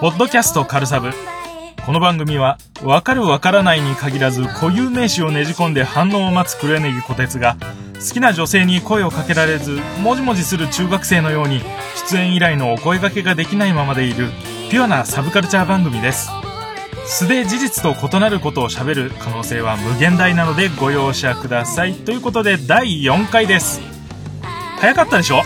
ポッドキャストカルサブ。この番組は、わかるわからないに限らず固有名詞をねじ込んで反応を待つ黒柳小鉄が、好きな女性に声をかけられず、もじもじする中学生のように、出演以来のお声掛けができないままでいる、ピュアなサブカルチャー番組です。素で事実と異なることを喋る可能性は無限大なのでご容赦ください。ということで、第4回です。早かったでしょ？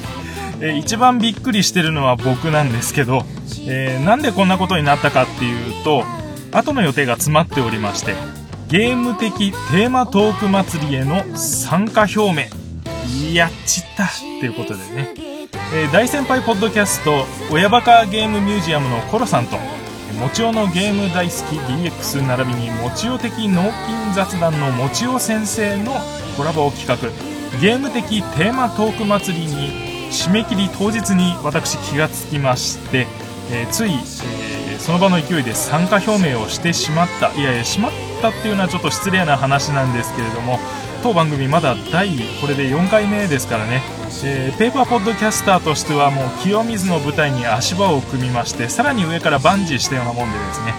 一番びっくりしてるのは僕なんですけど、えー、なんでこんなことになったかっていうと後の予定が詰まっておりましてゲーム的テーマトーク祭りへの参加表明やっちったっていうことでね、えー、大先輩ポッドキャスト親バカゲームミュージアムのコロさんともちおのゲーム大好き DX 並びにもちお的脳筋雑談のもちお先生のコラボ企画ゲーム的テーマトーク祭りに締め切り当日に私気がつきまして、えー、つい、えー、その場の勢いで参加表明をしてしまったいやいやしまったっていうのはちょっと失礼な話なんですけれども当番組まだ第これで4回目ですからね、えー、ペーパーポッドキャスターとしてはもう清水の舞台に足場を組みましてさらに上からバンジーしたようなもんでですね、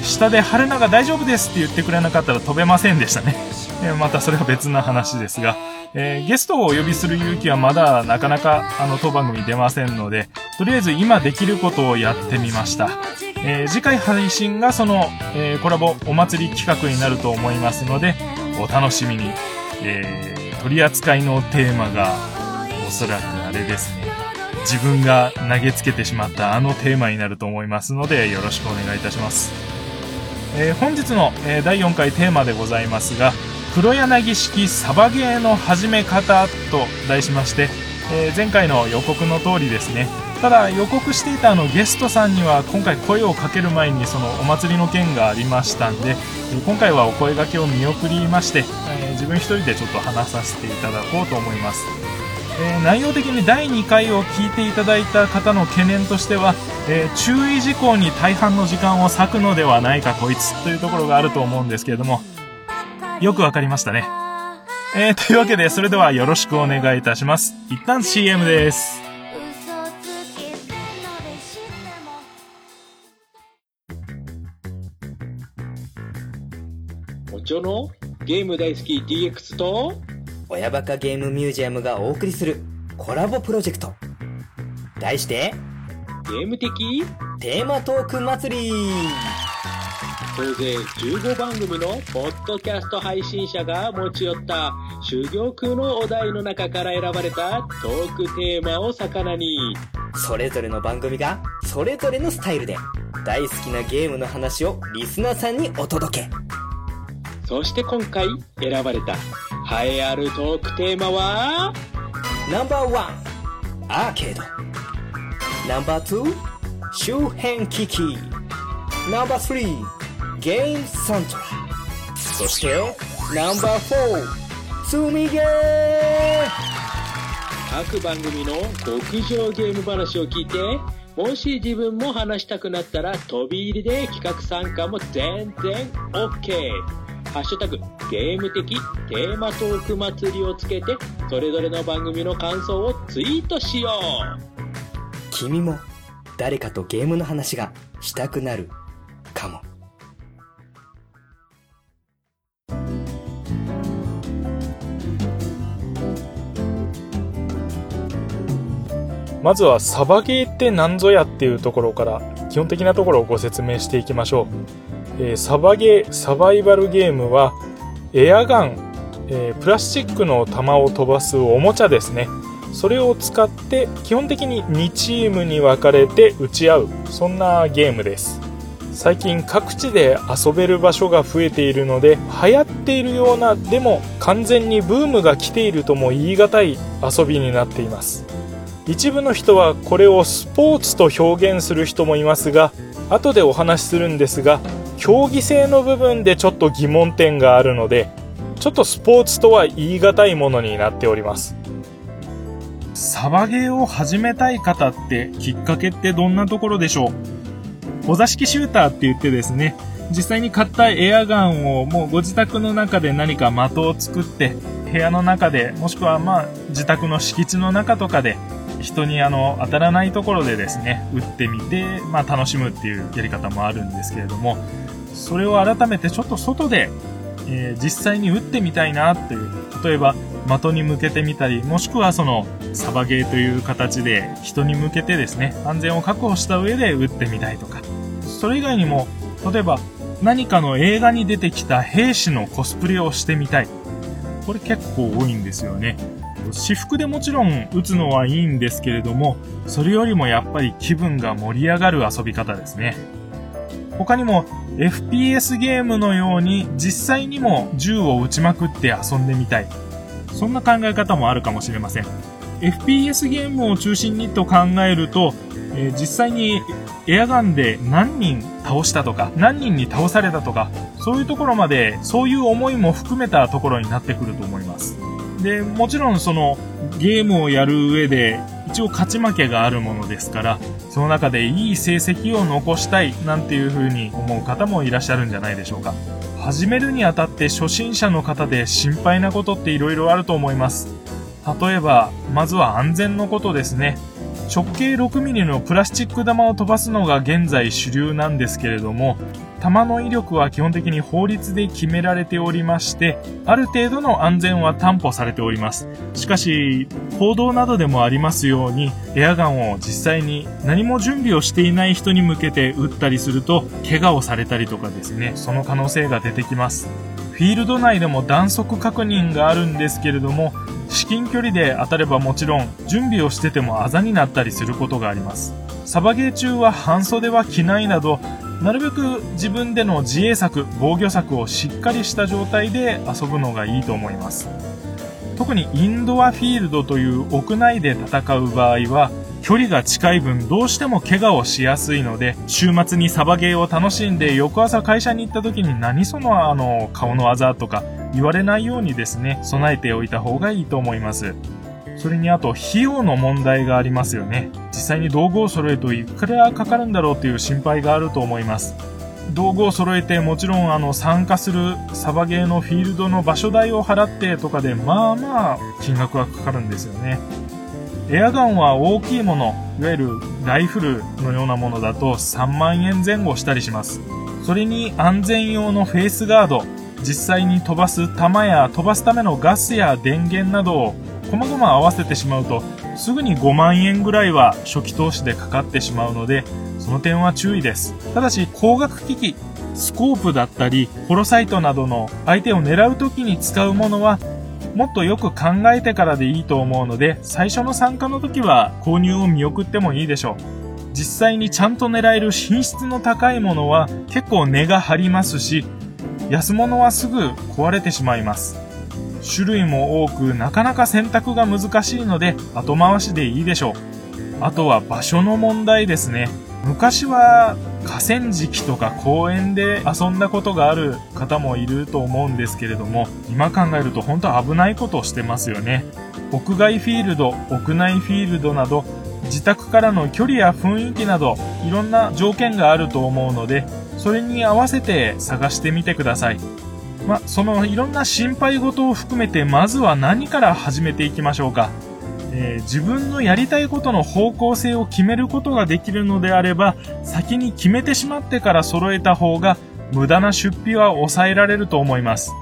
え下で晴れなが大丈夫ですって言ってくれなかったら飛べませんでしたね、えまたそれは別な話ですが。えー、ゲストをお呼びする勇気はまだなかなかあの当番組出ませんので、とりあえず今できることをやってみました。えー、次回配信がその、えー、コラボお祭り企画になると思いますので、お楽しみに。え、取り扱いのテーマが、おそらくあれですね。自分が投げつけてしまったあのテーマになると思いますので、よろしくお願いいたします。え、本日の、え、第4回テーマでございますが、黒柳式サバゲーの始め方と題しまして、えー、前回の予告の通りですね。ただ予告していたあのゲストさんには今回声をかける前にそのお祭りの件がありましたんで今回はお声がけを見送りまして、えー、自分一人でちょっと話させていただこうと思います、えー、内容的に第2回を聞いていただいた方の懸念としては、え注意事項に大半の時間を割くのではないかこいつというところがあると思うんですけれどもよくわかりましたね。えー、というわけで、それではよろしくお願いいたします。一旦 CM です。おちょのゲーム大好き DX と親バカゲームミュージアムがお送りするコラボプロジェクト。題して、ゲーム的？テーマトーク祭り総勢15番組のポッドキャスト配信者が持ち寄った珠玉のお題の中から選ばれたトークテーマを魚に。それぞれの番組がそれぞれのスタイルで大好きなゲームの話をリスナーさんにお届け。そして今回選ばれた栄えあるトークテーマは？ナンバーワンアーケード。ナンバーツー周辺機器。ナンバースリーゲームサントラ。そしてナンバー4積みゲー各番組の極上ゲーム話を聞いてもし自分も話したくなったら飛び入りで企画参加も全然 OK ハッシュタグゲーム的テーマトーク祭りをつけてそれぞれの番組の感想をツイートしよう。君も誰かとゲームの話がしたくなるかも。まずはサバゲーって何ぞやっていうところから基本的なところをご説明していきましょう、えー、サバゲーサバイバルゲームはエアガン、えー、プラスチックの弾を飛ばすおもちゃですね。それを使って基本的に2チームに分かれて打ち合うそんなゲームです。最近各地で遊べる場所が増えているので流行っているようなでも完全にブームが来ているとも言い難い遊びになっています。一部の人はこれをスポーツと表現する人もいますが後でお話しするんですが競技性の部分でちょっと疑問点があるのでちょっとスポーツとは言い難いものになっております。サバゲーを始めたい方ってきっかけってどんなところでしょう？お座敷シューターって言ってですね実際に買ったエアガンをもうご自宅の中で何か的を作って部屋の中でもしくはまあ自宅の敷地の中とかで人にあの当たらないところでですね打ってみて、まあ、楽しむっていうやり方もあるんですけれどもそれを改めてちょっと外で、えー、実際に打ってみたいなっていう例えば的に向けてみたりもしくはそのサバゲーという形で人に向けてですね安全を確保した上で打ってみたいとかそれ以外にも例えば何かの映画に出てきた兵士のコスプレをしてみたい。これ結構多いんですよね。私服でもちろん打つのはいいんですけれどもそれよりもやっぱり気分が盛り上がる遊び方ですね。他にも FPS ゲームのように実際にも銃を撃ちまくって遊んでみたい。そんな考え方もあるかもしれません。FPS ゲームを中心にと考えると、えー、実際にエアガンで何人倒したとか何人に倒されたとかそういうところまでそういう思いも含めたところになってくると思います。でもちろんそのゲームをやる上で一応勝ち負けがあるものですからその中でいい成績を残したいなんていう風に思う方もいらっしゃるんじゃないでしょうか。始めるにあたって初心者の方で心配なことって色々あると思います。例えばまずは安全のことですね。直径 6mm のプラスチック弾を飛ばすのが現在主流なんですけれども弾の威力は基本的に法律で決められておりまして、ある程度の安全は担保されております。しかし、報道などでもありますように、エアガンを実際に何も準備をしていない人に向けて撃ったりすると、怪我をされたりとかですね、その可能性が出てきます。フィールド内でも弾速確認があるんですけれども、至近距離で当たればもちろん、準備をしててもあざになったりすることがあります。サバゲー中は半袖は着ないなど、なるべく自分での自衛策、防御策をしっかりした状態で遊ぶのがいいと思います。特にインドアフィールドという屋内で戦う場合は、距離が近い分どうしても怪我をしやすいので、週末にサバゲーを楽しんで翌朝会社に行った時に何そのあの顔のあざとか言われないようにですね、備えておいた方がいいと思います。それにあと費用の問題がありますよね。実際に道具を揃えるといくらかかるんだろうという心配があると思います。道具を揃えてもちろんあの参加するサバゲーのフィールドの場所代を払ってとかでまあまあ金額はかかるんですよね。エアガンは大きいもの、いわゆるライフルのようなものだと3万円前後したりします。それに安全用のフェイスガード、実際に飛ばす弾や飛ばすためのガスや電源などを細々合わせてしまうとすぐに5万円ぐらいは初期投資でかかってしまうのでその点は注意です。ただし光学機器スコープだったりホロサイトなどの相手を狙う時に使うものはもっとよく考えてからでいいと思うので最初の参加の時は購入を見送ってもいいでしょう。実際にちゃんと狙える品質の高いものは結構値が張りますし安物はすぐ壊れてしまいます。種類も多くなかなか選択が難しいので後回しでいいでしょう。あとは場所の問題ですね。昔は河川敷とか公園で遊んだことがある方もいると思うんですけれども今考えると本当危ないことをしてますよね。屋外フィールド屋内フィールドなど自宅からの距離や雰囲気などいろんな条件があると思うのでそれに合わせて探してみてください。まそのいろんな心配事を含めてまずは何から始めていきましょうか、えー、自分のやりたいことの方向性を決めることができるのであれば先に決めてしまってから揃えた方が無駄な出費は抑えられると思います。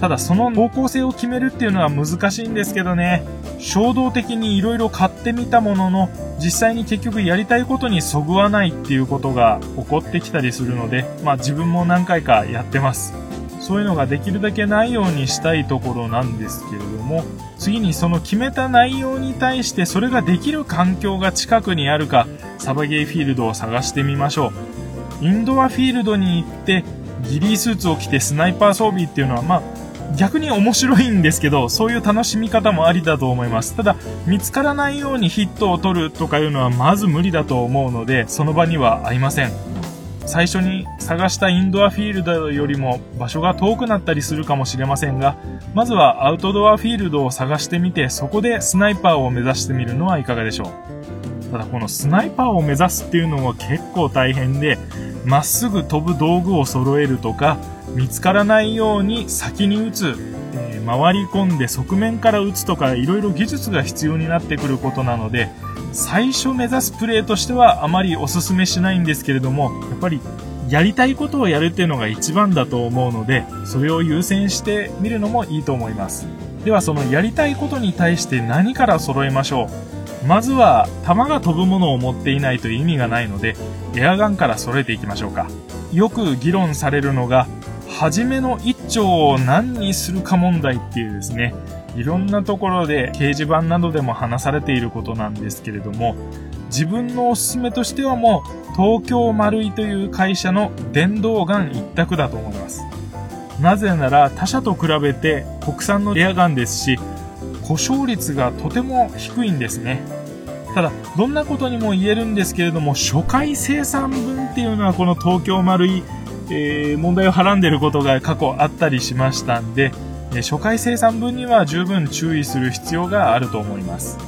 ただその方向性を決めるっていうのは難しいんですけどね。衝動的に色々買ってみたものの実際に結局やりたいことにそぐわないっていうことが起こってきたりするのでまあ自分も何回かやってます。そういうのができるだけないようにしたいところなんですけれども次にその決めた内容に対してそれができる環境が近くにあるかサバゲーフィールドを探してみましょう。インドアフィールドに行ってギリースーツを着てスナイパー装備っていうのはまあ逆に面白いんですけどそういう楽しみ方もありだと思います。ただ見つからないようにヒットを取るとかいうのはまず無理だと思うのでその場には合いません。最初に探したインドアフィールドよりも場所が遠くなったりするかもしれませんが、まずはアウトドアフィールドを探してみて、そこでスナイパーを目指してみるのはいかがでしょう？ただこのスナイパーを目指すっていうのは結構大変で、まっすぐ飛ぶ道具を揃えるとか、見つからないように先に撃つ、えー、回り込んで側面から打つとか、いろいろ技術が必要になってくることなので、最初目指すプレーとしてはあまりお勧めしないんですけれども、やっぱりやりたいことをやるっていうのが一番だと思うので、それを優先してみるのもいいと思います。ではそのやりたいことに対して何から揃えましょう。まずは弾が飛ぶものを持っていないと意味がないのでエアガンから揃えていきましょうか。よく議論されるのが初めの一丁を何にするか問題っていうですね。いろんなところで掲示板などでも話されていることなんですけれども自分のおすすめとしてはもう東京丸井という会社の電動ガン一択だと思います。なぜなら他社と比べて国産のエアガンですし故障率がとても低いんですね。ただどんなことにも言えるんですけれども初回生産分っていうのはこの東京丸い、え、問題をはらんでることが過去あったりしましたんで初回生産分には十分注意する必要があると思います。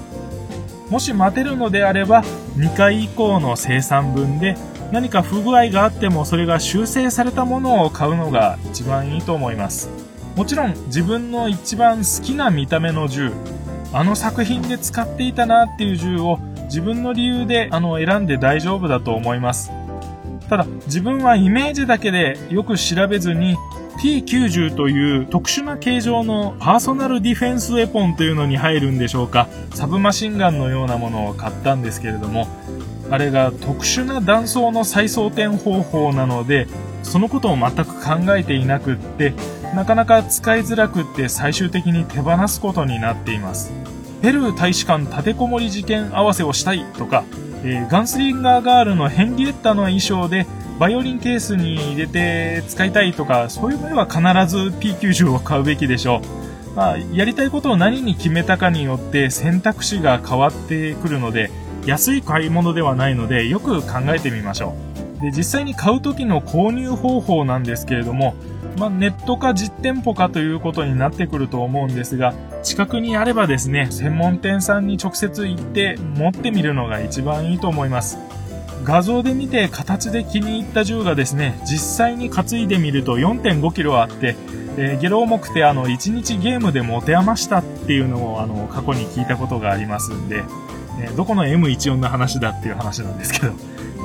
もし待てるのであれば2回以降の生産分で何か不具合があってもそれが修正されたものを買うのが一番いいと思います。もちろん自分の一番好きな見た目の銃あの作品で使っていたなっていう銃を自分の理由であの選んで大丈夫だと思います。ただ自分はイメージだけでよく調べずに T90 という特殊な形状のパーソナルディフェンスウェポンというのに入るんでしょうか。サブマシンガンのようなものを買ったんですけれどもあれが特殊な断層の再装填方法なのでそのことを全く考えていなくってなかなか使いづらくって最終的に手放すことになっています。ペルー大使館立てこもり事件合わせをしたいとか、えー、ガンスリンガーガールのヘンリエッタの衣装でバイオリンケースに入れて使いたいとか、そういう場合は必ず P90 を買うべきでしょう。まあ、やりたいことを何に決めたかによって選択肢が変わってくるので、安い買い物ではないので、よく考えてみましょう。で、実際に買う時の購入方法なんですけれども、まあ、ネットか実店舗かということになってくると思うんですが、近くにあればですね、専門店さんに直接行って持ってみるのが一番いいと思います。画像で見て形で気に入った銃がですね、実際に担いでみると 4.5kg あって、えー、ゲロ重くてあの、1日ゲームで持て余したっていうのをあの、過去に聞いたことがありますんで、えー、どこの M14 の話だっていう話なんですけど、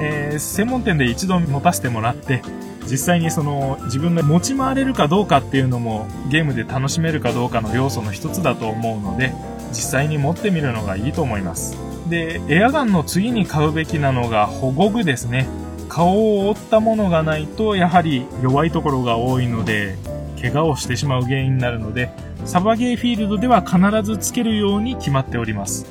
えー、専門店で一度持たせてもらって、実際にその自分が持ち回れるかどうかっていうのもゲームで楽しめるかどうかの要素の一つだと思うので、実際に持ってみるのがいいと思います。で、エアガンの次に買うべきなのが保護具ですね。顔を覆ったものがないと、やはり弱いところが多いので、怪我をしてしまう原因になるので、サバゲーフィールドでは必ずつけるように決まっております。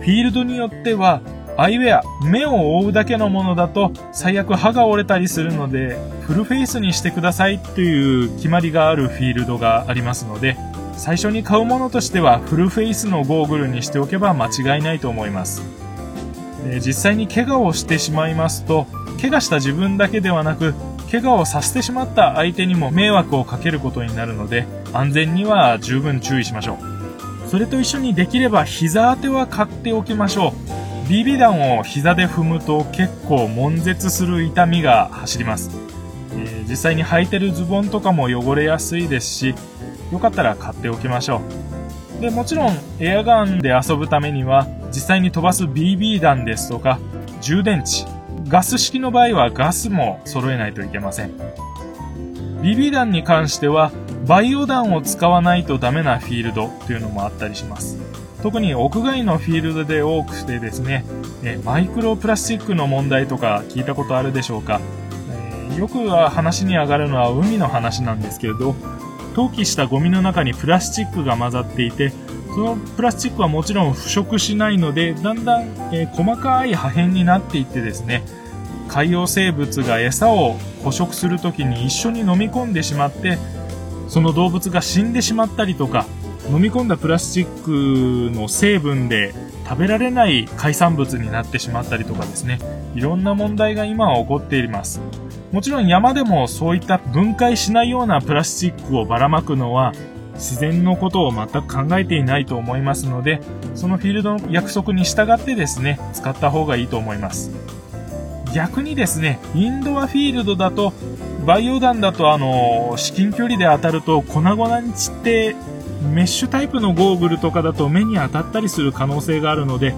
フィールドによっては、アイウェア、目を覆うだけのものだと最悪歯が折れたりするので、フルフェイスにしてくださいという決まりがあるフィールドがありますので、最初に買うものとしてはフルフェイスのゴーグルにしておけば間違いないと思います。実際に怪我をしてしまいますと、怪我した自分だけではなく、怪我をさせてしまった相手にも迷惑をかけることになるので、安全には十分注意しましょう。それと一緒にできれば膝当ては買っておきましょう。BB 弾を膝で踏むと結構悶絶する痛みが走ります。えー、実際に履いてるズボンとかも汚れやすいですし、よかったら買っておきましょう。で、もちろんエアガンで遊ぶためには実際に飛ばす BB 弾ですとか充電池、ガス式の場合はガスも揃えないといけません。BB 弾に関してはバイオ弾を使わないとダメなフィールドというのもあったりします。特に屋外のフィールドで多くてですね、えマイクロプラスチックの問題とか聞いたことあるでしょうか、えよく話に上がるのは海の話なんですけれど、投棄したゴミの中にプラスチックが混ざっていてそのプラスチックはもちろん腐食しないのでだんだん、えー、細かい破片になっていってですね海洋生物が餌を捕食する時に一緒に飲み込んでしまってその動物が死んでしまったりとか飲み込んだプラスチックの成分で食べられない海産物になってしまったりとかですねいろんな問題が今は起こっています。もちろん山でもそういった分解しないようなプラスチックをばらまくのは自然のことを全く考えていないと思いますので、そのフィールドの約束に従ってですね、使った方がいいと思います。逆にですね、インドアフィールドだと、バイオ弾だとあの、至近距離で当たると粉々に散ってメッシュタイプのゴーグルとかだと目に当たったりする可能性があるので、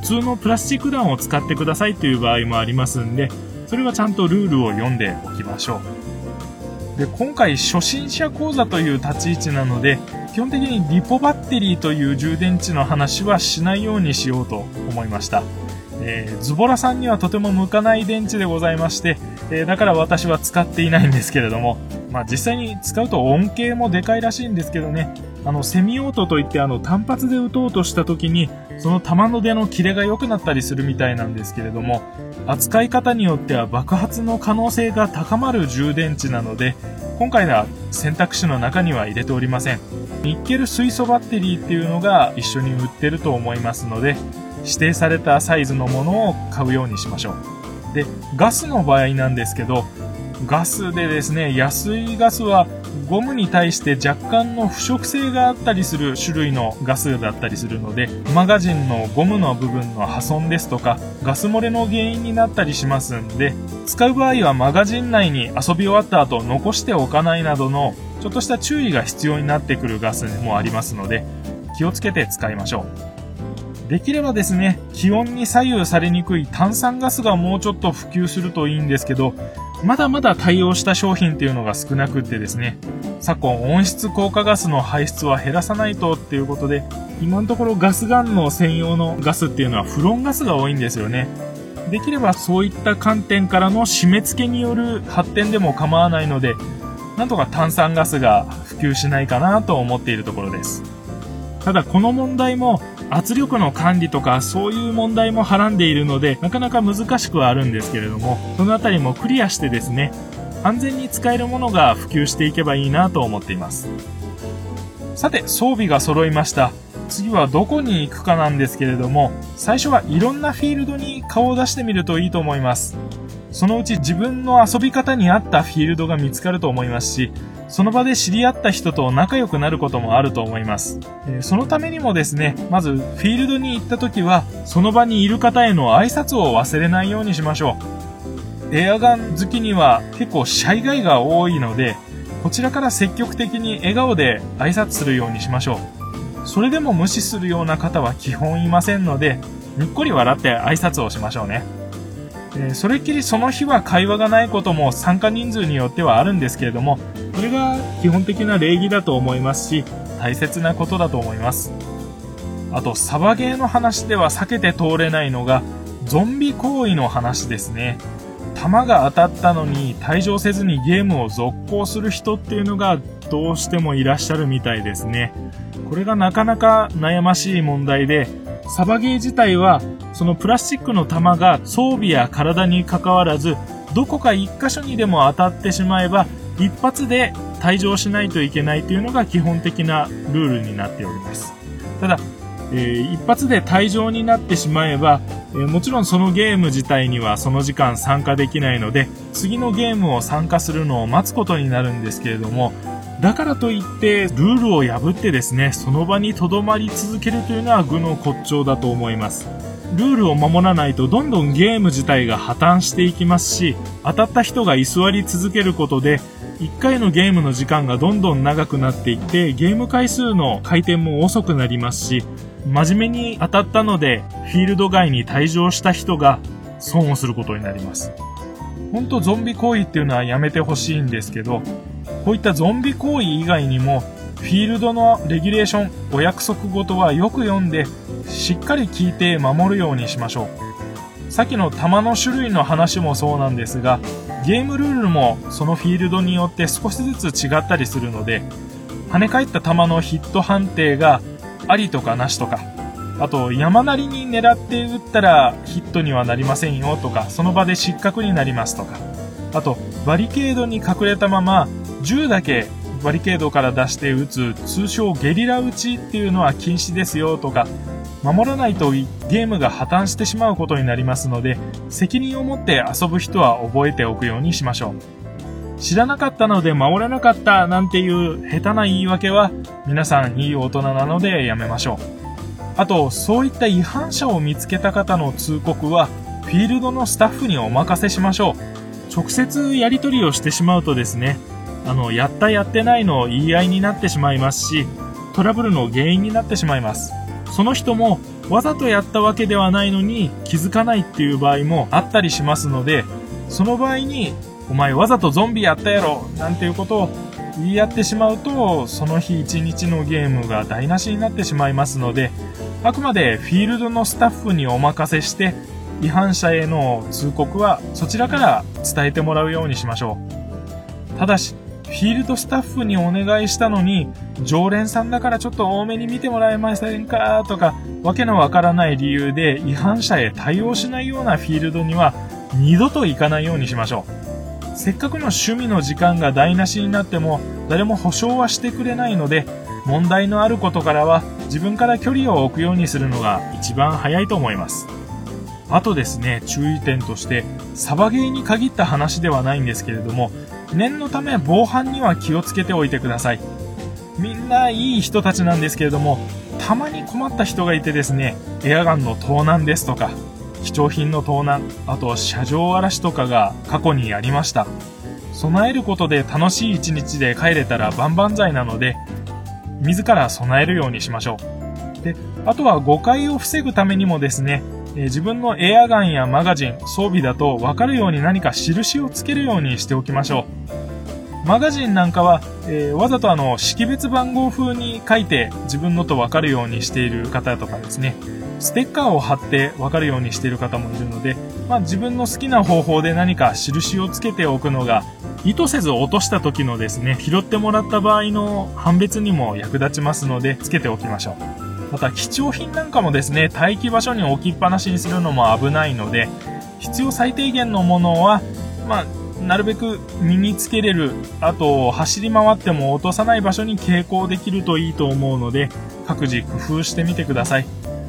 普通のプラスチック弾を使ってくださいという場合もありますんで、それはちゃんとルールを読んでおきましょう。で、今回初心者講座という立ち位置なので、基本的にリポバッテリーという充電池の話はしないようにしようと思いました。えー、ズボラさんにはとても向かない電池でございまして、えー、だから私は使っていないんですけれども、まあ、実際に使うと恩恵もでかいらしいんですけどね、あの、セミオートといってあの、単発で撃とうとした時に、その弾の出の切れが良くなったりするみたいなんですけれども、扱い方によっては爆発の可能性が高まる充電池なので、今回は選択肢の中には入れておりません。ニッケル水素バッテリーっていうのが一緒に売ってると思いますので、指定されたサイズのものを買うようにしましょう。で、ガスの場合なんですけど、ガスでですね、安いガスはゴムに対して若干の腐食性があったりする種類のガスだったりするので、マガジンのゴムの部分の破損ですとか、ガス漏れの原因になったりしますんで、使う場合はマガジン内に遊び終わった後残しておかないなどの、ちょっとした注意が必要になってくるガスもありますので、気をつけて使いましょう。できればですね、気温に左右されにくい炭酸ガスがもうちょっと普及するといいんですけど、まだまだ対応した商品っていうのが少なくってですね、昨今温室効果ガスの排出は減らさないとっていうことで、今のところガスガンの専用のガスっていうのはフロンガスが多いんですよね。できればそういった観点からの締め付けによる発展でも構わないので、なんとか炭酸ガスが普及しないかなと思っているところです。ただこの問題も圧力の管理とかそういう問題もはらんでいるのでなかなか難しくはあるんですけれどもそのあたりもクリアしてですね安全に使えるものが普及していけばいいなと思っています。さて装備が揃いました。次はどこに行くかなんですけれども最初はいろんなフィールドに顔を出してみるといいと思います。そのうち自分の遊び方に合ったフィールドが見つかると思いますしその場で知り合った人と仲良くなることもあると思います。えそのためにもですね、まずフィールドに行った時は、その場にいる方への挨拶を忘れないようにしましょう。エアガン好きには結構シャイガイが多いので、こちらから積極的に笑顔で挨拶するようにしましょう。それでも無視するような方は基本いませんので、にっこり笑って挨拶をしましょうね。えそれっきりその日は会話がないことも参加人数によってはあるんですけれども、それが基本的な礼儀だと思いますし、大切なことだと思います。あと、サバゲーの話では避けて通れないのが、ゾンビ行為の話ですね。弾が当たったのに退場せずにゲームを続行する人っていうのがどうしてもいらっしゃるみたいですね。これがなかなか悩ましい問題で、サバゲー自体はそのプラスチックの弾が装備や体に関わらずどこか一箇所にでも当たってしまえば一発で退場しないといけないというのが基本的なルールになっております。ただ、えー、一発で退場になってしまえば、えー、もちろんそのゲーム自体にはその時間参加できないので、次のゲームを参加するのを待つことになるんですけれども、だからといってルールを破ってですね、その場に留まり続けるというのは愚の骨頂だと思います。ルールを守らないとどんどんゲーム自体が破綻していきますし、当たった人が居座り続けることで、1回のゲームの時間がどんどん長くなっていってゲーム回数の回転も遅くなりますし真面目に当たったのでフィールド外に退場した人が損をすることになります。本当ゾンビ行為っていうのはやめてほしいんですけどこういったゾンビ行為以外にもフィールドのレギュレーションお約束事はよく読んでしっかり聞いて守るようにしましょう。さっきの弾の種類の話もそうなんですがゲームルールもそのフィールドによって少しずつ違ったりするので跳ね返った球のヒット判定がありとかなしとかあと山なりに狙って打ったらヒットにはなりませんよとかその場で失格になりますとかあとバリケードに隠れたまま銃だけバリケードから出して撃つ通称ゲリラ撃ちっていうのは禁止ですよとか守らないとゲームが破綻してしまうことになりますので、責任を持って遊ぶ人は覚えておくようにしましょう。知らなかったので守れなかったなんていう下手な言い訳は皆さんいい大人なのでやめましょう。あと、そういった違反者を見つけた方の通告はフィールドのスタッフにお任せしましょう。直接やり取りをしてしまうとですね、あの、やったやってないの言い合いになってしまいますし、トラブルの原因になってしまいます。その人もわざとやったわけではないのに気づかないっていう場合もあったりしますので、その場合に、お前わざとゾンビやったやろなんていうことを言い合ってしまうと、その日一日のゲームが台無しになってしまいますので、あくまでフィールドのスタッフにお任せして、違反者への通告はそちらから伝えてもらうようにしましょう。ただし、フィールドスタッフにお願いしたのに、常連さんだからちょっと多めに見てもらえませんかとか、わけのわからない理由で違反者へ対応しないようなフィールドには二度と行かないようにしましょう。せっかくの趣味の時間が台無しになっても誰も保証はしてくれないので、問題のあることからは自分から距離を置くようにするのが一番早いと思います。あとですね、注意点として、サバゲーに限った話ではないんですけれども、念のため防犯には気をつけておいてください。みんないい人たちなんですけれども、たまに困った人がいてですね、エアガンの盗難ですとか、貴重品の盗難、あと車上荒らしとかが過去にありました。備えることで楽しい一日で帰れたら万々歳なので、自ら備えるようにしましょう。で、あとは誤解を防ぐためにもですね、え自分のエアガンやマガジン、装備だと分かるように何か印をつけるようにしておきましょう。マガジンなんかは、えーわざとあの、識別番号風に書いて自分のと分かるようにしている方とかですね、ステッカーを貼って分かるようにしている方もいるので、まあ自分の好きな方法で何か印をつけておくのが、意図せず落とした時のですね、拾ってもらった場合の判別にも役立ちますので、つけておきましょう。また貴重品なんかもですね、待機場所に置きっぱなしにするのも危ないので、必要最低限のものは、まあ、なるべく身につけれる、あと走り回っても落とさない場所に携行できるといいと思うので、各自工夫してみてください。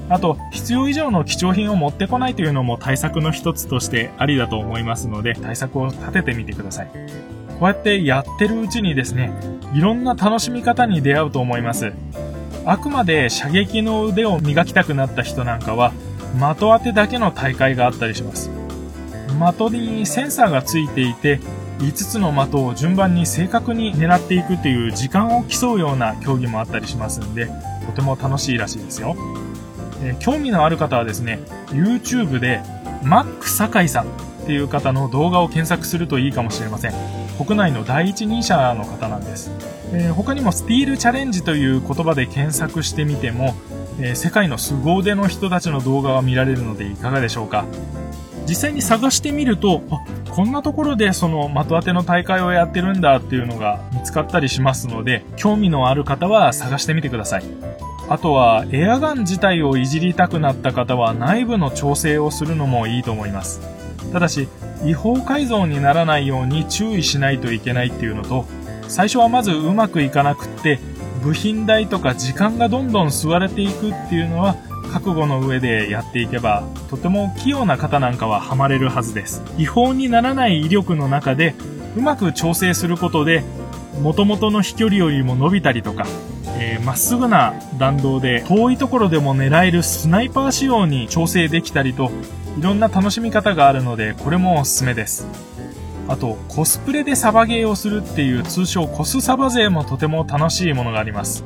あと、必要以上の貴重品を持ってこないというのも対策の一つとしてありだと思いますので、対策を立ててみてください。こうやってやってるうちにですね、いろんな楽しみ方に出会うと思います。あくまで射撃の腕を磨きたくなった人なんかは、的当てだけの大会があったりします。的にセンサーがついていて、5つの的を順番に正確に狙っていくという時間を競うような競技もあったりしますんで、とても楽しいらしいですよ。え興味のある方はですね、YouTube で、マック酒井さんっていう方の動画を検索するといいかもしれません。国内の第一人者の方なんです。えー他にもスティールチャレンジという言葉で検索してみても、えー世界の凄腕の人たちの動画が見られるのでいかがでしょうか。実際に探してみると、あ、こんなところでその的当ての大会をやってるんだっていうのが見つかったりしますので、興味のある方は探してみてください。あとは、エアガン自体をいじりたくなった方は内部の調整をするのもいいと思います。ただし、違法改造にならないように注意しないといけないっていうのと、最初はまずうまくいかなくって、部品代とか時間がどんどん吸われていくっていうのは、覚悟の上でやっていけば、とても器用な方なんかはハマれるはずです。違法にならない威力の中で、うまく調整することで、元々の飛距離よりも伸びたりとか、えーまっすぐな弾道で遠いところでも狙えるスナイパー仕様に調整できたりと、いろんな楽しみ方があるので、これもおすすめです。あと、コスプレでサバゲーをするっていう通称コスサバ勢もとても楽しいものがあります。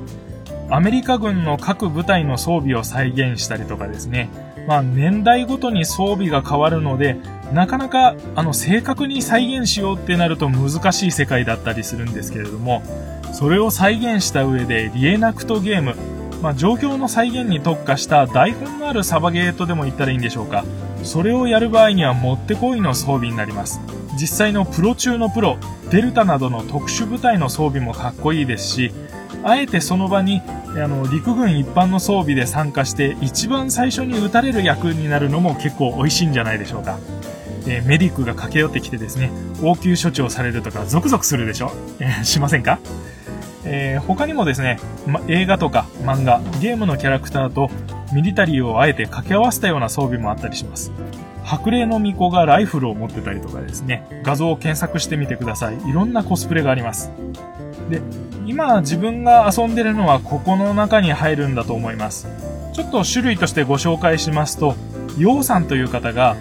アメリカ軍の各部隊の装備を再現したりとかですね。まあ年代ごとに装備が変わるので、なかなかあの正確に再現しようってなると難しい世界だったりするんですけれども、それを再現した上でリエナクトゲーム、まあ状況の再現に特化した台本のあるサバゲーとでも言ったらいいんでしょうか。それをやる場合にはもってこいの装備になります。実際のプロ中のプロ、デルタなどの特殊部隊の装備もかっこいいですし、あえてその場にあの陸軍一般の装備で参加して一番最初に撃たれる役になるのも結構美味しいんじゃないでしょうか。えーメディックが駆け寄ってきてですね、応急処置をされるとかゾクゾクするでしょ、えしませんか？えー他にもですね、ま、映画とか漫画、ゲームのキャラクターとミリタリーをあえて掛け合わせたような装備もあったりします。白霊の巫女がライフルを持ってたりとかですね、画像を検索してみてください。いろんなコスプレがあります。で、今自分が遊んでるのはここの中に入るんだと思います。ちょっと種類としてご紹介しますと、ヨウさんという方が、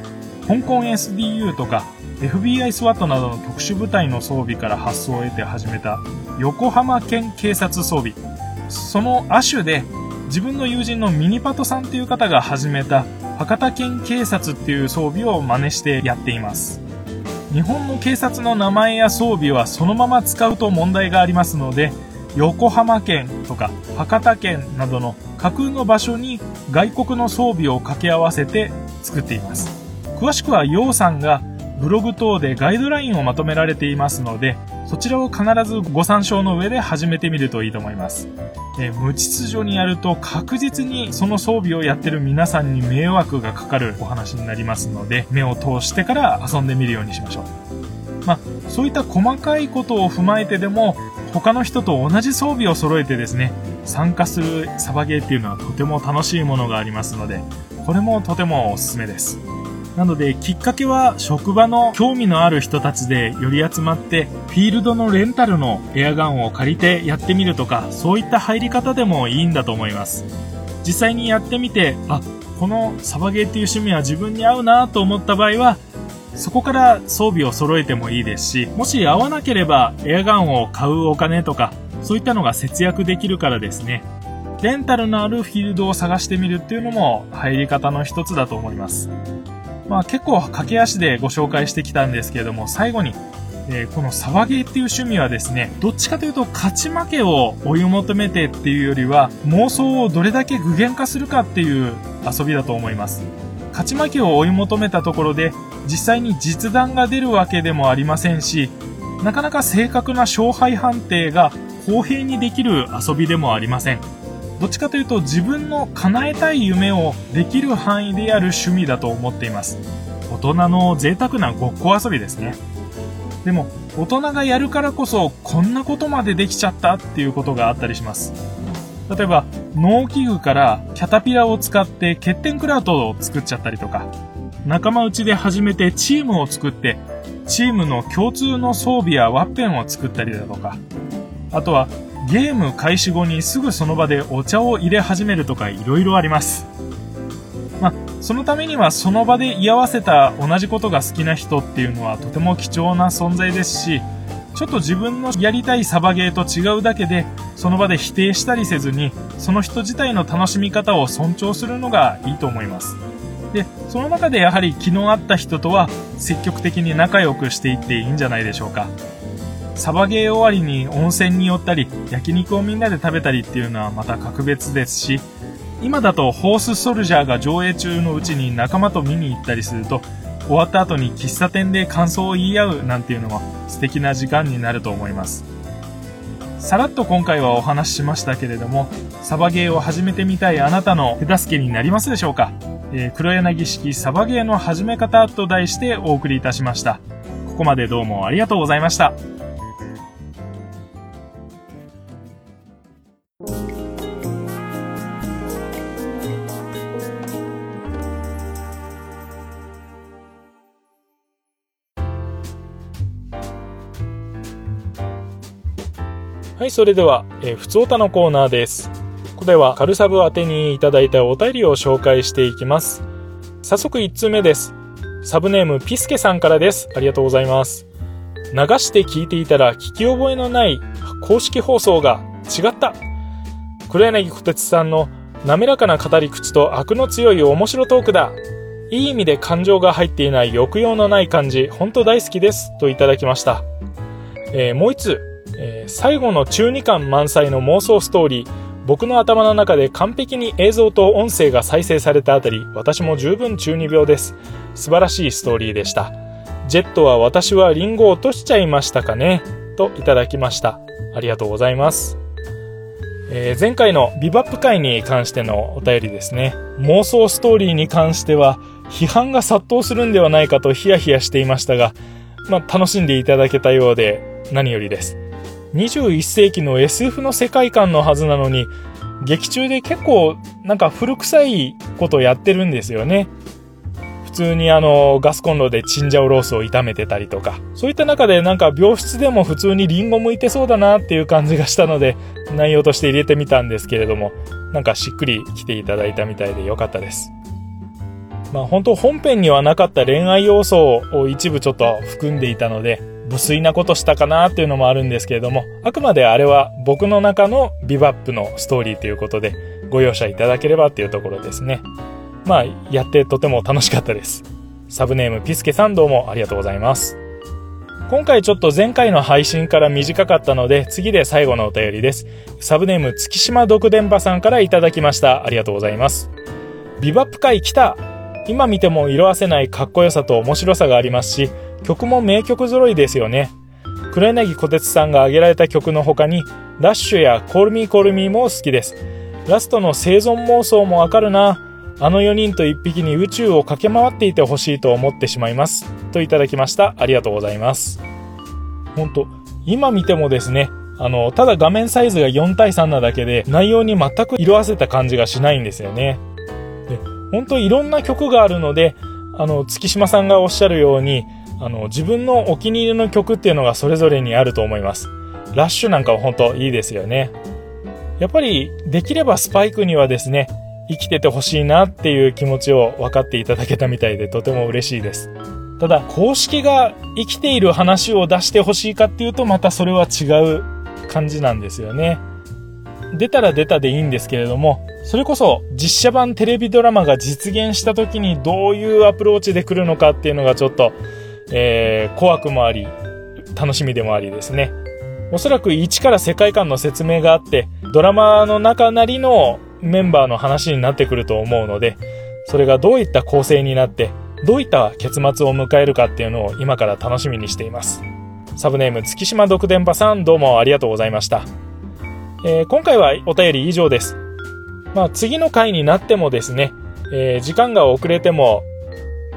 香港 SDU とか FBI SWAT などの特殊部隊の装備から発想を得て始めた横浜県警察装備。その亜種で自分の友人のミニパトさんっていう方が始めた博多県警察っていう装備を真似してやっています日本の警察の名前や装備はそのまま使うと問題がありますので横浜県とか博多県などの架空の場所に外国の装備を掛け合わせて作っています詳しくは楊さんがブログ等でガイドラインをまとめられていますのでそちらを必ずご参照の上で始めてみるといいと思います。え無秩序にやると確実にその装備をやってる皆さんに迷惑がかかるお話になりますので、目を通してから遊んでみるようにしましょう。まあ、そういった細かいことを踏まえてでも、他の人と同じ装備を揃えてですね、参加するサバゲーっていうのはとても楽しいものがありますので、これもとてもおすすめです。なので、きっかけは職場の興味のある人たちで寄り集まって、フィールドのレンタルのエアガンを借りてやってみるとか、そういった入り方でもいいんだと思います。実際にやってみて、あ、このサバゲーっていう趣味は自分に合うなと思った場合は、そこから装備を揃えてもいいですし、もし合わなければエアガンを買うお金とか、そういったのが節約できるからですね。レンタルのあるフィールドを探してみるっていうのも入り方の一つだと思います。まあ、結構駆け足でご紹介してきたんですけれども、最後に、えー、このサバゲーっていう趣味はですね、どっちかというと勝ち負けを追い求めてっていうよりは、妄想をどれだけ具現化するかっていう遊びだと思います。勝ち負けを追い求めたところで、実際に実弾が出るわけでもありませんし、なかなか正確な勝敗判定が公平にできる遊びでもありません。どっちかというと自分の叶えたい夢をできる範囲でやる趣味だと思っています。大人の贅沢なごっこ遊びですね。でも大人がやるからこそこんなことまでできちゃったっていうことがあったりします。例えば農機具からキャタピラを使って欠点クラウトを作っちゃったりとか仲間内で始めてチームを作ってチームの共通の装備やワッペンを作ったりだとかあとはゲーム開始後にすぐその場でお茶を入れ始めるとか色々あります。まあ、そのためにはその場で居合わせた同じことが好きな人っていうのはとても貴重な存在ですし、ちょっと自分のやりたいサバゲーと違うだけで、その場で否定したりせずに、その人自体の楽しみ方を尊重するのがいいと思います。で、その中でやはり気の合った人とは積極的に仲良くしていっていいんじゃないでしょうか。サバゲー終わりに温泉に寄ったり、焼肉をみんなで食べたりっていうのはまた格別ですし、今だとホースソルジャーが上映中のうちに仲間と見に行ったりすると、終わった後に喫茶店で感想を言い合うなんていうのも素敵な時間になると思います。さらっと今回はお話ししましたけれども、サバゲーを始めてみたいあなたの手助けになりますでしょうか、えー、黒柳式サバゲーの始め方と題してお送りいたしました。ここまでどうもありがとうございました。それでは、えー、ふつおたのコーナーです。ここでは、カルサブ宛てにいただいたお便りを紹介していきます。早速1通目です。サブネームピスケさんからです。ありがとうございます。流して聞いていたら聞き覚えのない公式放送が違った。黒柳小鉄さんの滑らかな語り口と悪の強い面白トークだ。いい意味で感情が入っていない抑揚のない感じ、ほんと大好きです。といただきました。えー、もう一つ、えー、最後の中二感満載の妄想ストーリー、僕の頭の中で完璧に映像と音声が再生されたあたり、私も十分中二病です。素晴らしいストーリーでした。ジェットは私はリンゴを落としちゃいましたかね？といただきました。ありがとうございます。えー、前回のビバップ会に関してのお便りですね。妄想ストーリーに関しては、批判が殺到するんではないかとヒヤヒヤしていましたが、まあ、楽しんでいただけたようで何よりです。21世紀の SF の世界観のはずなのに、劇中で結構なんか古臭いことやってるんですよね。普通にあのガスコンロでチンジャオロースを炒めてたりとか、そういった中でなんか病室でも普通にリンゴ向いてそうだなっていう感じがしたので、内容として入れてみたんですけれども、なんかしっくり来ていただいたみたいでよかったです。まあ本当本編にはなかった恋愛要素を一部ちょっと含んでいたので、無粋なことしたかなっていうのもあるんですけれども、あくまであれは僕の中のビバップのストーリーということで、ご容赦いただければっていうところですね。まあ、やってとても楽しかったです。サブネームピスケさんどうもありがとうございます。今回ちょっと前回の配信から短かったので、次で最後のお便りです。サブネーム月島独電波さんからいただきました。ありがとうございます。ビバップ会来た今見ても色あせないかっこよさと面白さがありますし、曲も名曲揃いですよね。黒柳小鉄さんが挙げられた曲の他に、ラッシュやコールミーコールミーも好きです。ラストの生存妄想もわかるな。あの4人と1匹に宇宙を駆け回っていてほしいと思ってしまいます。といただきました。ありがとうございます。本当今見てもですね、あの、ただ画面サイズが4対3なだけで、内容に全く色あせた感じがしないんですよね。で、本当いろんな曲があるので、あの、月島さんがおっしゃるように、あの、自分のお気に入りの曲っていうのがそれぞれにあると思います。ラッシュなんかは本当いいですよね。やっぱり、できればスパイクにはですね、生きててほしいなっていう気持ちを分かっていただけたみたいでとても嬉しいです。ただ、公式が生きている話を出してほしいかっていうとまたそれは違う感じなんですよね。出たら出たでいいんですけれども、それこそ実写版テレビドラマが実現した時にどういうアプローチで来るのかっていうのがちょっと、えー、怖くもあり、楽しみでもありですね。おそらく一から世界観の説明があって、ドラマの中なりのメンバーの話になってくると思うので、それがどういった構成になって、どういった結末を迎えるかっていうのを今から楽しみにしています。サブネーム月島独電波さんどうもありがとうございました。えー、今回はお便り以上です。まあ次の回になってもですね、えー、時間が遅れても、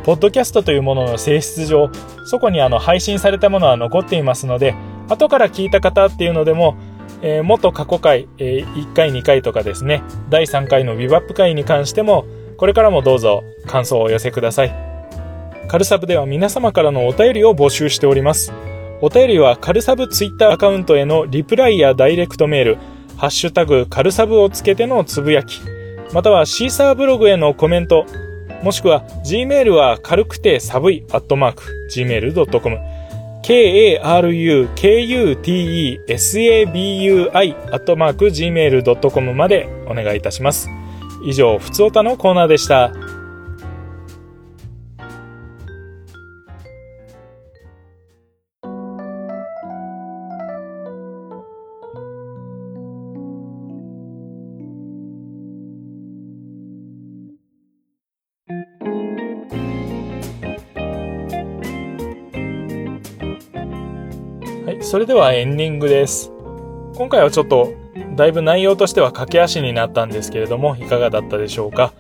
ポッドキャストというものの性質上、そこにあの配信されたものは残っていますので、後から聞いた方っていうのでも、えー、元過去回、えー、1回2回とかですね、第3回のビバップ回に関しても、これからもどうぞ感想をお寄せください。カルサブでは皆様からのお便りを募集しております。お便りはカルサブツイッターアカウントへのリプライやダイレクトメール、ハッシュタグカルサブをつけてのつぶやき、またはシーサーブログへのコメント、もしくは Gmail は軽くて寒いアットマーク Gmail.com k-a-r-u-k-u-t-e-s-a-b-u-i アットマーク gmail.com までお願いいたします。以上、ふつおたのコーナーでした。それではエンディングです。今回はちょっと、だいぶ内容としては駆け足になったんですけれども、いかがだったでしょうか？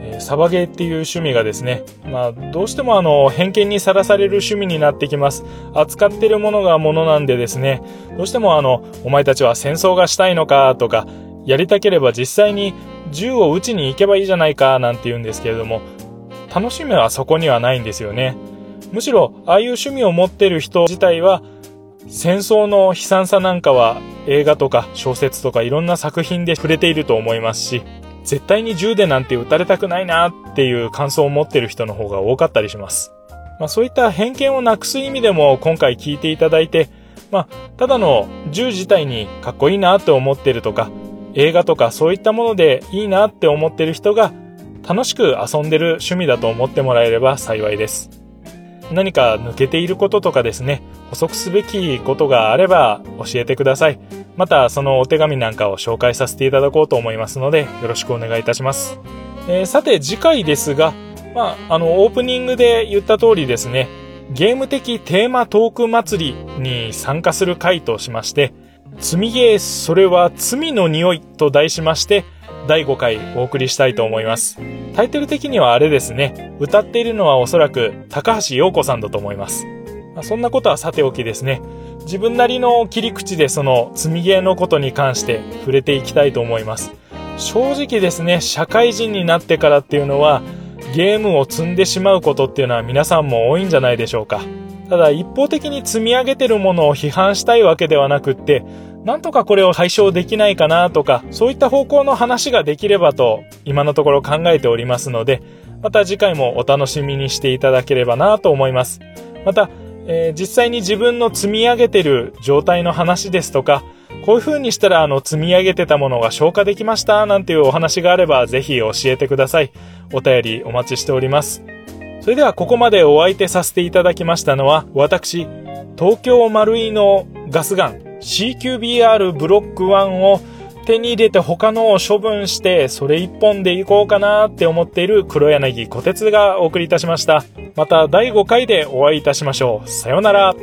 え、サバゲーっていう趣味がですね、まあ、どうしてもあの、偏見にさらされる趣味になってきます。扱ってるものがものなんでですね、どうしてもあの、お前たちは戦争がしたいのかとか、やりたければ実際に銃を撃ちに行けばいいじゃないかなんて言うんですけれども、楽しみはそこにはないんですよね。むしろ、ああいう趣味を持ってる人自体は、戦争の悲惨さなんかは映画とか小説とかいろんな作品で触れていると思いますし、絶対に銃でなんて撃たれたくないなっていう感想を持ってる人の方が多かったりします。まあそういった偏見をなくす意味でも今回聞いていただいて、まあただの銃自体にかっこいいなって思ってるとか、映画とかそういったものでいいなって思ってる人が楽しく遊んでる趣味だと思ってもらえれば幸いです。何か抜けていることとかですね、補足すべきことがあれば教えてください。またそのお手紙なんかを紹介させていただこうと思いますので、よろしくお願いいたします。えー、さて次回ですが、まあ、あの、オープニングで言った通りですね、ゲーム的テーマトーク祭りに参加する回としまして、積みゲーそれは罪の匂いと題しまして、第5回お送りしたいと思います。タイトル的にはあれですね、歌っているのはおそらく高橋洋子さんだと思います。まあ、そんなことはさておきですね、自分なりの切り口でその積みゲーのことに関して触れていきたいと思います。正直ですね、社会人になってからっていうのは、ゲームを積んでしまうことっていうのは皆さんも多いんじゃないでしょうか。ただ一方的に積み上げてるものを批判したいわけではなくって、なんとかこれを解消できないかなとか、そういった方向の話ができればと、今のところ考えておりますので、また次回もお楽しみにしていただければなと思います。また、えー実際に自分の積み上げてる状態の話ですとか、こういう風にしたらあの積み上げてたものが消化できましたなんていうお話があればぜひ教えてください。お便りお待ちしております。それではここまでお相手させていただきましたのは私、東京マルイのガスガン CQBR ブロック1を手に入れて他のを処分してそれ一本でいこうかなって思っている黒柳小鉄がお送りいたしました。また第5回でお会いいたしましょう。さようなら。